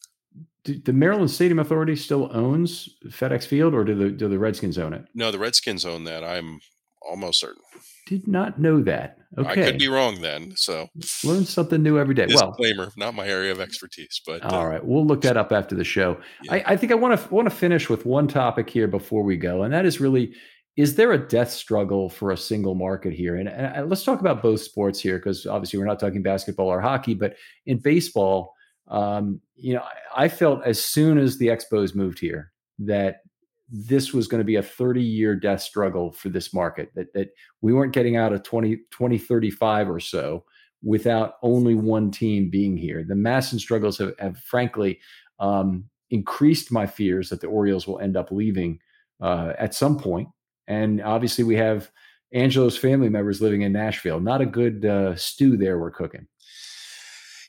do the Maryland Stadium Authority still owns FedEx Field, or do the do the Redskins own it?
No, the Redskins own that. I'm almost certain.
Did not know that. Okay,
I could be wrong then. So
learn something new every day.
Well disclaimer: well, not my area of expertise, but
all uh, right, we'll look that up after the show. Yeah. I, I think I want to want to finish with one topic here before we go, and that is really: is there a death struggle for a single market here? And, and let's talk about both sports here, because obviously we're not talking basketball or hockey, but in baseball um, you know, I felt as soon as the Expos moved here that this was going to be a 30 year death struggle for this market, that, that we weren't getting out of 20, 2035 or so without only one team being here. The MASN struggles have, have frankly um, increased my fears that the Orioles will end up leaving uh, at some point. And obviously, we have Angelos family members living in Nashville. Not a good uh, stew there we're cooking.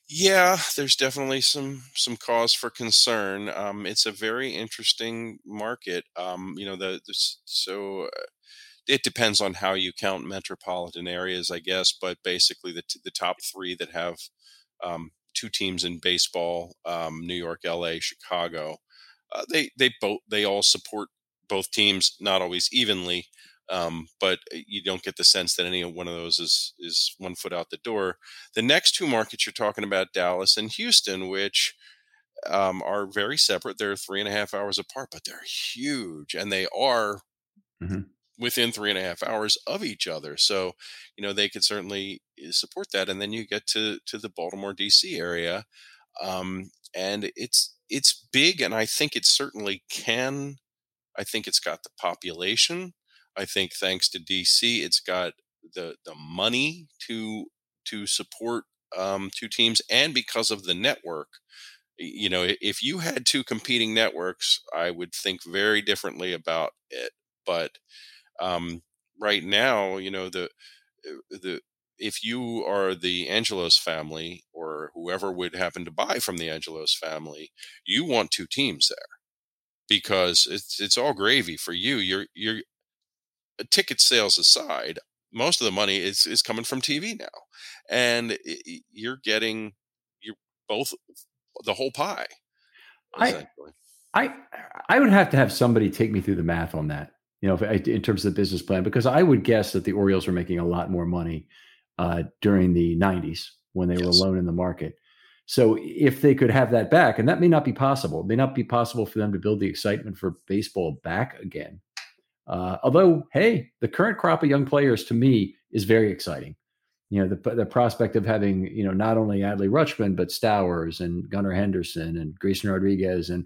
Yeah, there's definitely some some cause for concern. Um, it's a very interesting market. Um, you know, the, the so uh, it depends on how you count metropolitan areas, I guess. But basically, the the top three that have um, two teams in baseball: um, New York, L.A., Chicago. Uh, they they both they all support both teams, not always evenly. Um, but you don't get the sense that any one of those is is one foot out the door. The next two markets you're talking about, Dallas and Houston, which um, are very separate. They're three and a half hours apart, but they're huge, and they are mm-hmm. within three and a half hours of each other. So, you know, they could certainly eh, support that. And then you get to to the Baltimore D.C. area, um, and it's it's big, and I think it certainly can. I think it's got the population. I think thanks to DC, it's got the the money to to support um, two teams, and because of the network, you know, if you had two competing networks, I would think very differently about it. But um, right now, you know, the uh, the if you are the Angelos family or whoever would happen to buy from the Angelos family, you want two teams there because it's it's all gravy for you. You're you're ticket sales aside, most of the money is is coming from TV now, and you're getting you're both the whole pie.
I, I, I would have to have somebody take me through the math on that. You know, if, in terms of the business plan, because I would guess that the Orioles were making a lot more money uh, during the '90s when they yes. were alone in the market. So if they could have that back, and that may not be possible, it may not be possible for them to build the excitement for baseball back again. Uh, although, hey, the current crop of young players to me is very exciting you know the the prospect of having you know not only Adley Rutschman but Stowers and Gunnar Henderson and Grayson Rodriguez and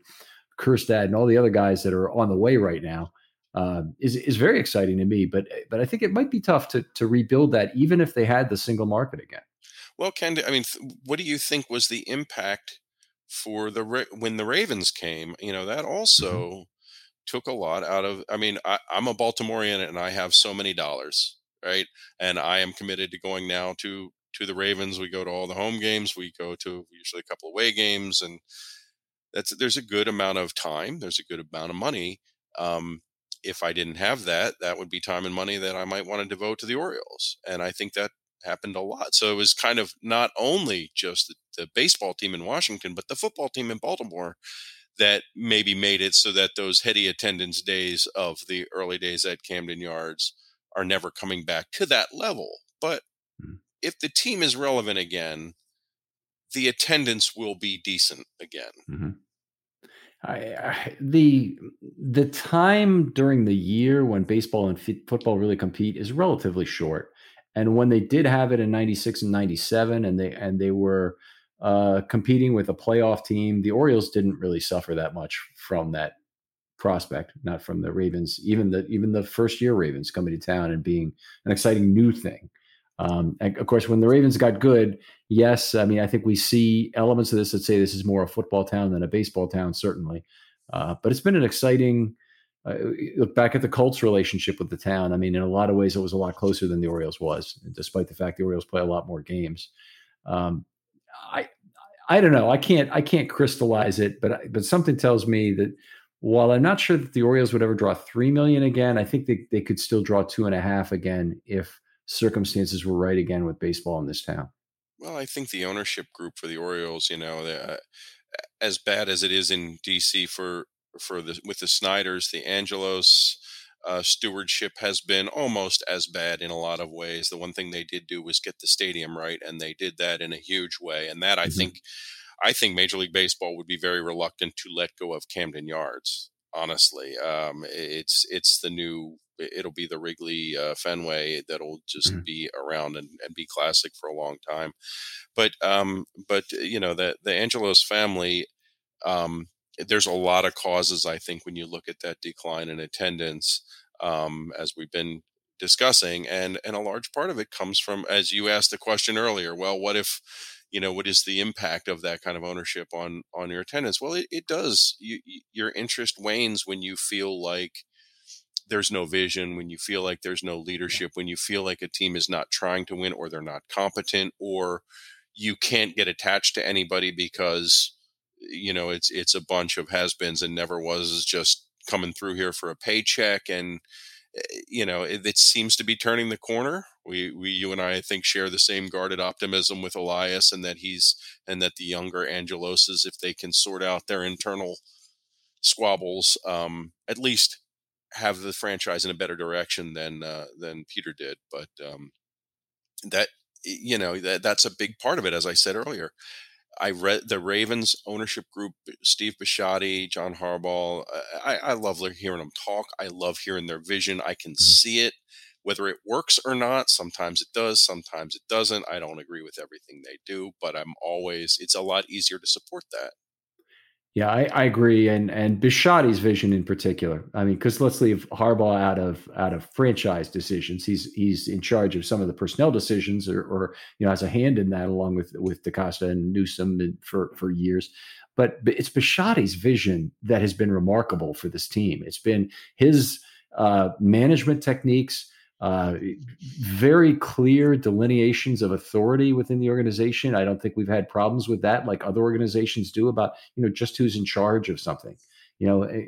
Kjerstad and all the other guys that are on the way right now uh, is is very exciting to me. But but I think it might be tough to to rebuild that even if they had the single market again.
Well, Ken, I mean, what do you think was the impact for the when the Ravens came? You know that also. Mm-hmm. Took a lot out of. I mean, I, I'm a Baltimorean and I have so many dollars right? And I am committed to going now to to the Ravens. We go to all the home games. We go to usually a couple of away games, and that's there's a good amount of time. There's a good amount of money. Um, if I didn't have that, that would be time and money that I might want to devote to the Orioles, and I think that happened a lot. So it was kind of not only just the, the baseball team in Washington, but the football team in Baltimore that maybe made it so that those heady attendance days of the early days at Camden Yards are never coming back to that level. But mm-hmm. if the team is relevant again, the attendance will be decent again.
Mm-hmm. I, I, the the time during the year when baseball and f- football really compete is relatively short, and when they did have it in '96 and '97, and they and they were uh, competing with a playoff team, the Orioles didn't really suffer that much from that prospect, not from the Ravens, even the even the first year Ravens coming to town and being an exciting new thing. Um, and of course, when the Ravens got good, yes, I mean I think we see elements of this that say this is more a football town than a baseball town, certainly. Uh, but it's been an exciting. Uh, look back at the Colts' relationship with the town. I mean, in a lot of ways, it was a lot closer than the Orioles was, despite the fact the Orioles play a lot more games. Um, I I don't know. I can't I can't crystallize it, but but something tells me that while I'm not sure that the Orioles would ever draw three million again, I think they, they could still draw two and a half again if circumstances were right again with baseball in this town.
Well, I think the ownership group for the Orioles, you know, uh, as bad as it is in DC for for the with the Snyders, the Angelos uh, stewardship has been almost as bad in a lot of ways. The one thing they did do was get the stadium right, and they did that in a huge way. And that I mm-hmm. think I think Major League Baseball would be very reluctant to let go of Camden Yards. Honestly, um, it's it's the new. It'll be the Wrigley uh, Fenway that'll just mm-hmm. be around and, and, be classic for a long time. But um, but you know the the Angelos family. Um, there's a lot of causes I think when you look at that decline in attendance, um, as we've been discussing, and and a large part of it comes from, as you asked the question earlier. Well, what if you know what is the impact of that kind of ownership on on your attendance well it, it does you, your interest wanes when you feel like there's no vision when you feel like there's no leadership when you feel like a team is not trying to win or they're not competent or you can't get attached to anybody because you know it's it's a bunch of has-beens and never was just coming through here for a paycheck and Eh, you know, it, it, seems to be turning the corner. We, we, you and I, I think, share the same guarded optimism with Elias, and that he's, and that the younger Angeloses, if they can sort out their internal squabbles, um, at least have the franchise in a better direction than uh, than Peter did. But um, that you know that that's a big part of it, as I said earlier. I read the Ravens ownership group, Steve Bisciotti, John Harbaugh. I, I love hearing them talk. I love hearing their vision. I can mm-hmm. see it, whether it works or not. Sometimes it does, sometimes it doesn't. I don't agree with everything they do, but I'm always, it's a lot easier to support that.
Yeah, I, I, agree, and and Bisciotti's vision in particular. I mean, because let's leave Harbaugh out of out of franchise decisions. He's he's in charge of some of the personnel decisions, or, or you know, has a hand in that, along with with DeCosta and Newsome for for years. But, it's Bisciotti's vision that has been remarkable for this team. It's been his uh, management techniques, uh, very clear delineations of authority within the organization. I don't think we've had problems with that, like other organizations do, about you know just who's in charge of something. You know, eh,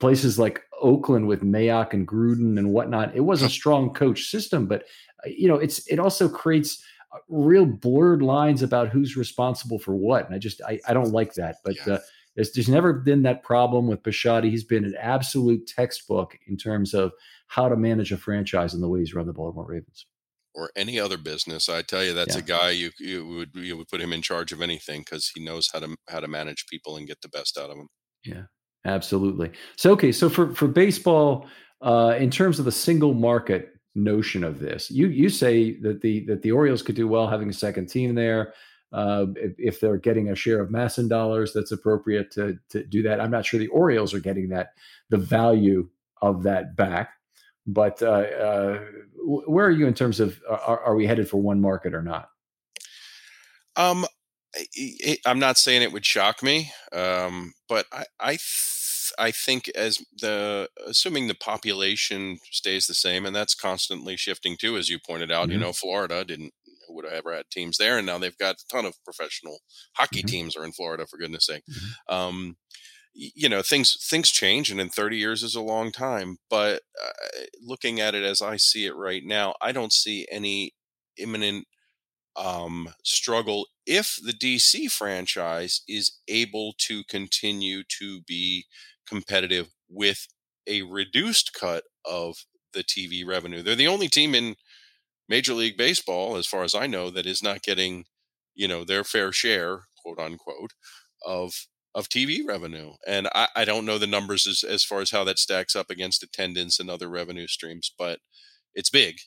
places like Oakland with Mayock and Gruden and whatnot. It was a strong coach system, but uh, you know, it's it also creates uh, real blurred lines about who's responsible for what. And I just I, I don't like that. But uh, there's, there's never been that problem with Bisciotti. He's been an absolute textbook in terms of how to manage a franchise and the way he's run the Baltimore Ravens.
Or any other business, I tell you, that's yeah. a guy you you would you would put him in charge of anything because he knows how to how to manage people and get the best out of them.
Yeah, absolutely. So okay, so for for baseball, uh, in terms of the single market notion of this, you you say that the that the Orioles could do well having a second team there. Uh, if, if, they're getting a share of MASN dollars that's appropriate to, to do that. I'm not sure the Orioles are getting that, the value of that back. But uh, uh, where are you in terms of are, are, we headed for one market or not?
Um, I'm not saying it would shock me, um, but I I, th- I think as the assuming the population stays the same, and that's constantly shifting too, as you pointed out. Mm-hmm. You know, Florida didn't would have ever had teams there, and now they've got a ton of professional hockey mm-hmm. teams are in Florida for goodness sake. Mm-hmm. Um, you know things things change and in 30 years is a long time but uh, looking at it as i see it right now i don't see any imminent um, struggle if the dc franchise is able to continue to be competitive with a reduced cut of the tv revenue they're the only team in major league baseball as far as i know that is not getting you know their fair share quote unquote of of TV revenue. And I, I don't know the numbers as, as far as how that stacks up against attendance and other revenue streams, but it's big,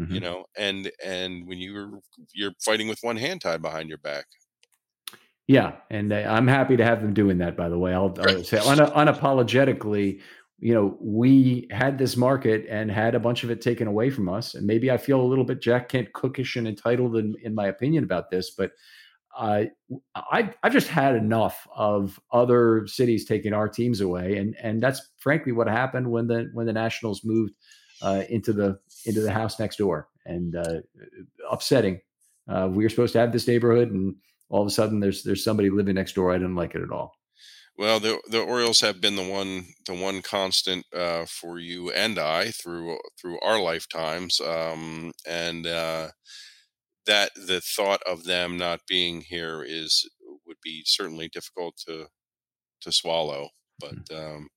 mm-hmm. you know, and, and when you're, you're fighting with one hand tied behind your back.
Yeah. And uh, I'm happy to have them doing that, by the way. I'll, I'll say un- unapologetically, you know, we had this market and had a bunch of it taken away from us. And maybe I feel a little bit Jack Kent cookish and entitled in, in my opinion about this, but uh, I, I've just had enough of other cities taking our teams away, and and that's frankly what happened when the when the Nationals moved uh, into the into the house next door, and uh, upsetting. Uh, we were supposed to have this neighborhood, and all of a sudden there's there's somebody living next door. I didn't like it at all.
Well, the the Orioles have been the one the one constant uh, for you and I through through our lifetimes, um, and uh, that the thought of them not being here is would be certainly difficult to to swallow. But mm-hmm. um,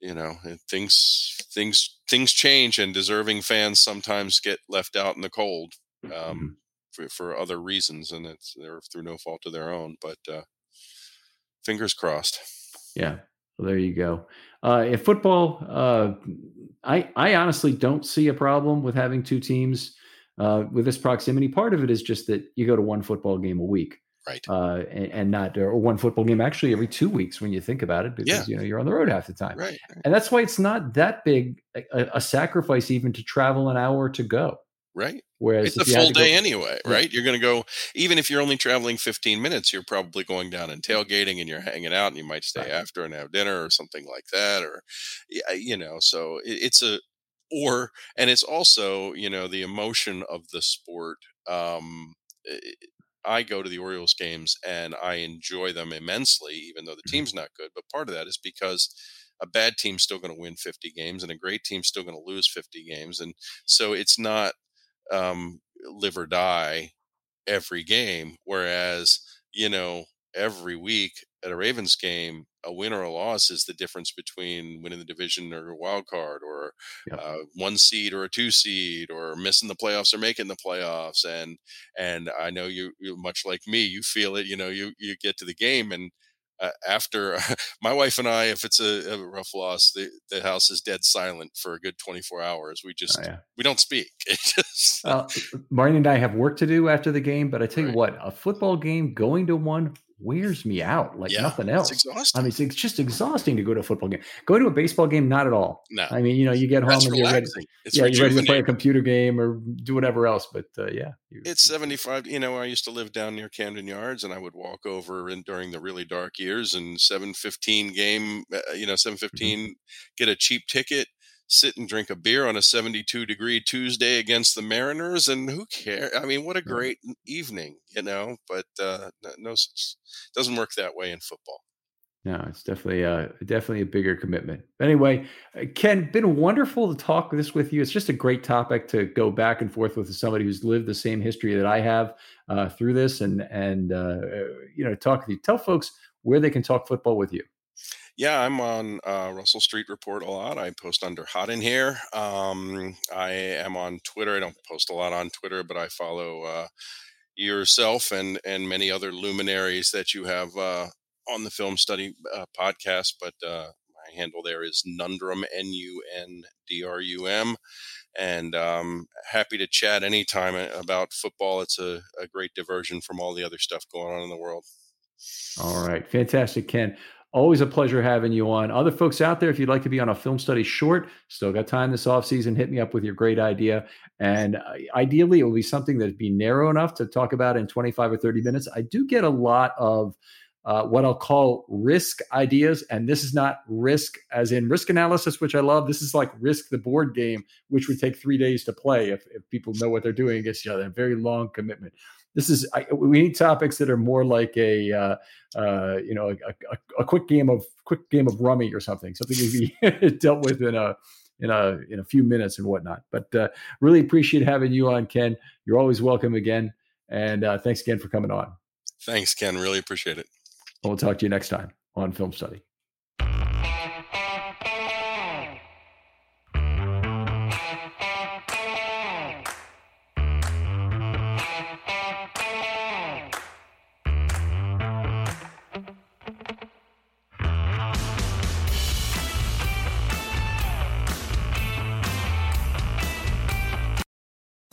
you know, things things things change, and deserving fans sometimes get left out in the cold um, mm-hmm. for, for other reasons, and it's they're through no fault of their own. But uh, fingers crossed.
Yeah. Well, there you go. Uh, in football, uh, I I honestly don't see a problem with having two teams uh, with this proximity. Part of it is just that you go to one football game a week,
right?
Uh, and, and, not or one football game actually every two weeks when you think about it, because yeah. you know you're on the road half the time,
right?
And that's why it's not that big a, a sacrifice even to travel an hour to go,
right?
Whereas
it's a full day go, anyway, right? You're going to go, even if you're only traveling 15 minutes, you're probably going down and tailgating and you're hanging out and you might stay right. after and have dinner or something like that. Or, you know, so it's a, or and it's also you know the emotion of the sport um i go to the orioles games and i enjoy them immensely even though the mm-hmm. team's not good but part of that is because a bad team's still going to win 50 games and a great team's still going to lose 50 games and so it's not um live or die every game whereas you know every week at a Ravens game, a win or a loss is the difference between winning the division or a wild card, or yep. uh, one seed or a two seed, or missing the playoffs or making the playoffs. And and I know you, you much like me, you feel it. You know, you you get to the game and uh, after *laughs* my wife and I, if it's a, a, rough loss, the, the house is dead silent for a good 24 hours. We oh, just, oh, yeah. we don't speak. *laughs* just,
Marty and I have work to do after the game, but I tell right. you what, a football game going to one wears me out like yeah, nothing else.
It's exhausting.
I mean, it's, just exhausting to go to a football game. Go to a baseball game, not at all.
No.
I mean, you know, you get home and you're ready. It's yeah, you're ready to play a computer game or do whatever else. But uh, yeah,
it's 75. You know, I used to live down near Camden Yards, and I would walk over in during the really dark years and 7:15 game. Uh, you know, 7:15 mm-hmm. get a cheap ticket sit and drink a beer on a 72 degree Tuesday against the Mariners, and who cares? I mean, what a great evening, you know. But uh, no, such doesn't work that way in football.
No, it's definitely a uh, definitely a bigger commitment. Anyway, uh, Ken, been wonderful to talk this with you. It's just a great topic to go back and forth with somebody who's lived the same history that I have uh, through this, and and uh, you know, talk with you. Tell folks where they can talk football with you.
Yeah, I'm on uh, Russell Street Report a lot. I post under Hot in Here. Um, I am on Twitter. I don't post a lot on Twitter, but I follow uh, yourself and and many other luminaries that you have uh, on the Film Study uh, podcast. But uh, my handle there is Nundrum N U N D R U M, and um, happy to chat anytime uh, about football. It's a, a great diversion from all the other stuff going on in the world.
All right, fantastic, Ken. Always a pleasure having you on. Other folks out there, if you'd like to be on a film study short, still got time this off season, hit me up with your great idea. And uh, ideally, it will be something that'd be narrow enough to talk about in 25 or 30 minutes. I do get a lot of uh, what I'll call risk ideas. And this is not risk as in risk analysis, which I love. This is like risk the board game, which would take three days to play if, if people know what they're doing against each other. A very long commitment this is I, we need topics that are more like a uh, uh, you know a, a, a, quick game of quick game of rummy or something something to be *laughs* dealt with in a in a in a few minutes and whatnot. But uh, really appreciate having you on ken. You're always welcome again and uh, thanks again for coming on.
Thanks ken. Really appreciate it.
We'll talk to you next time on film study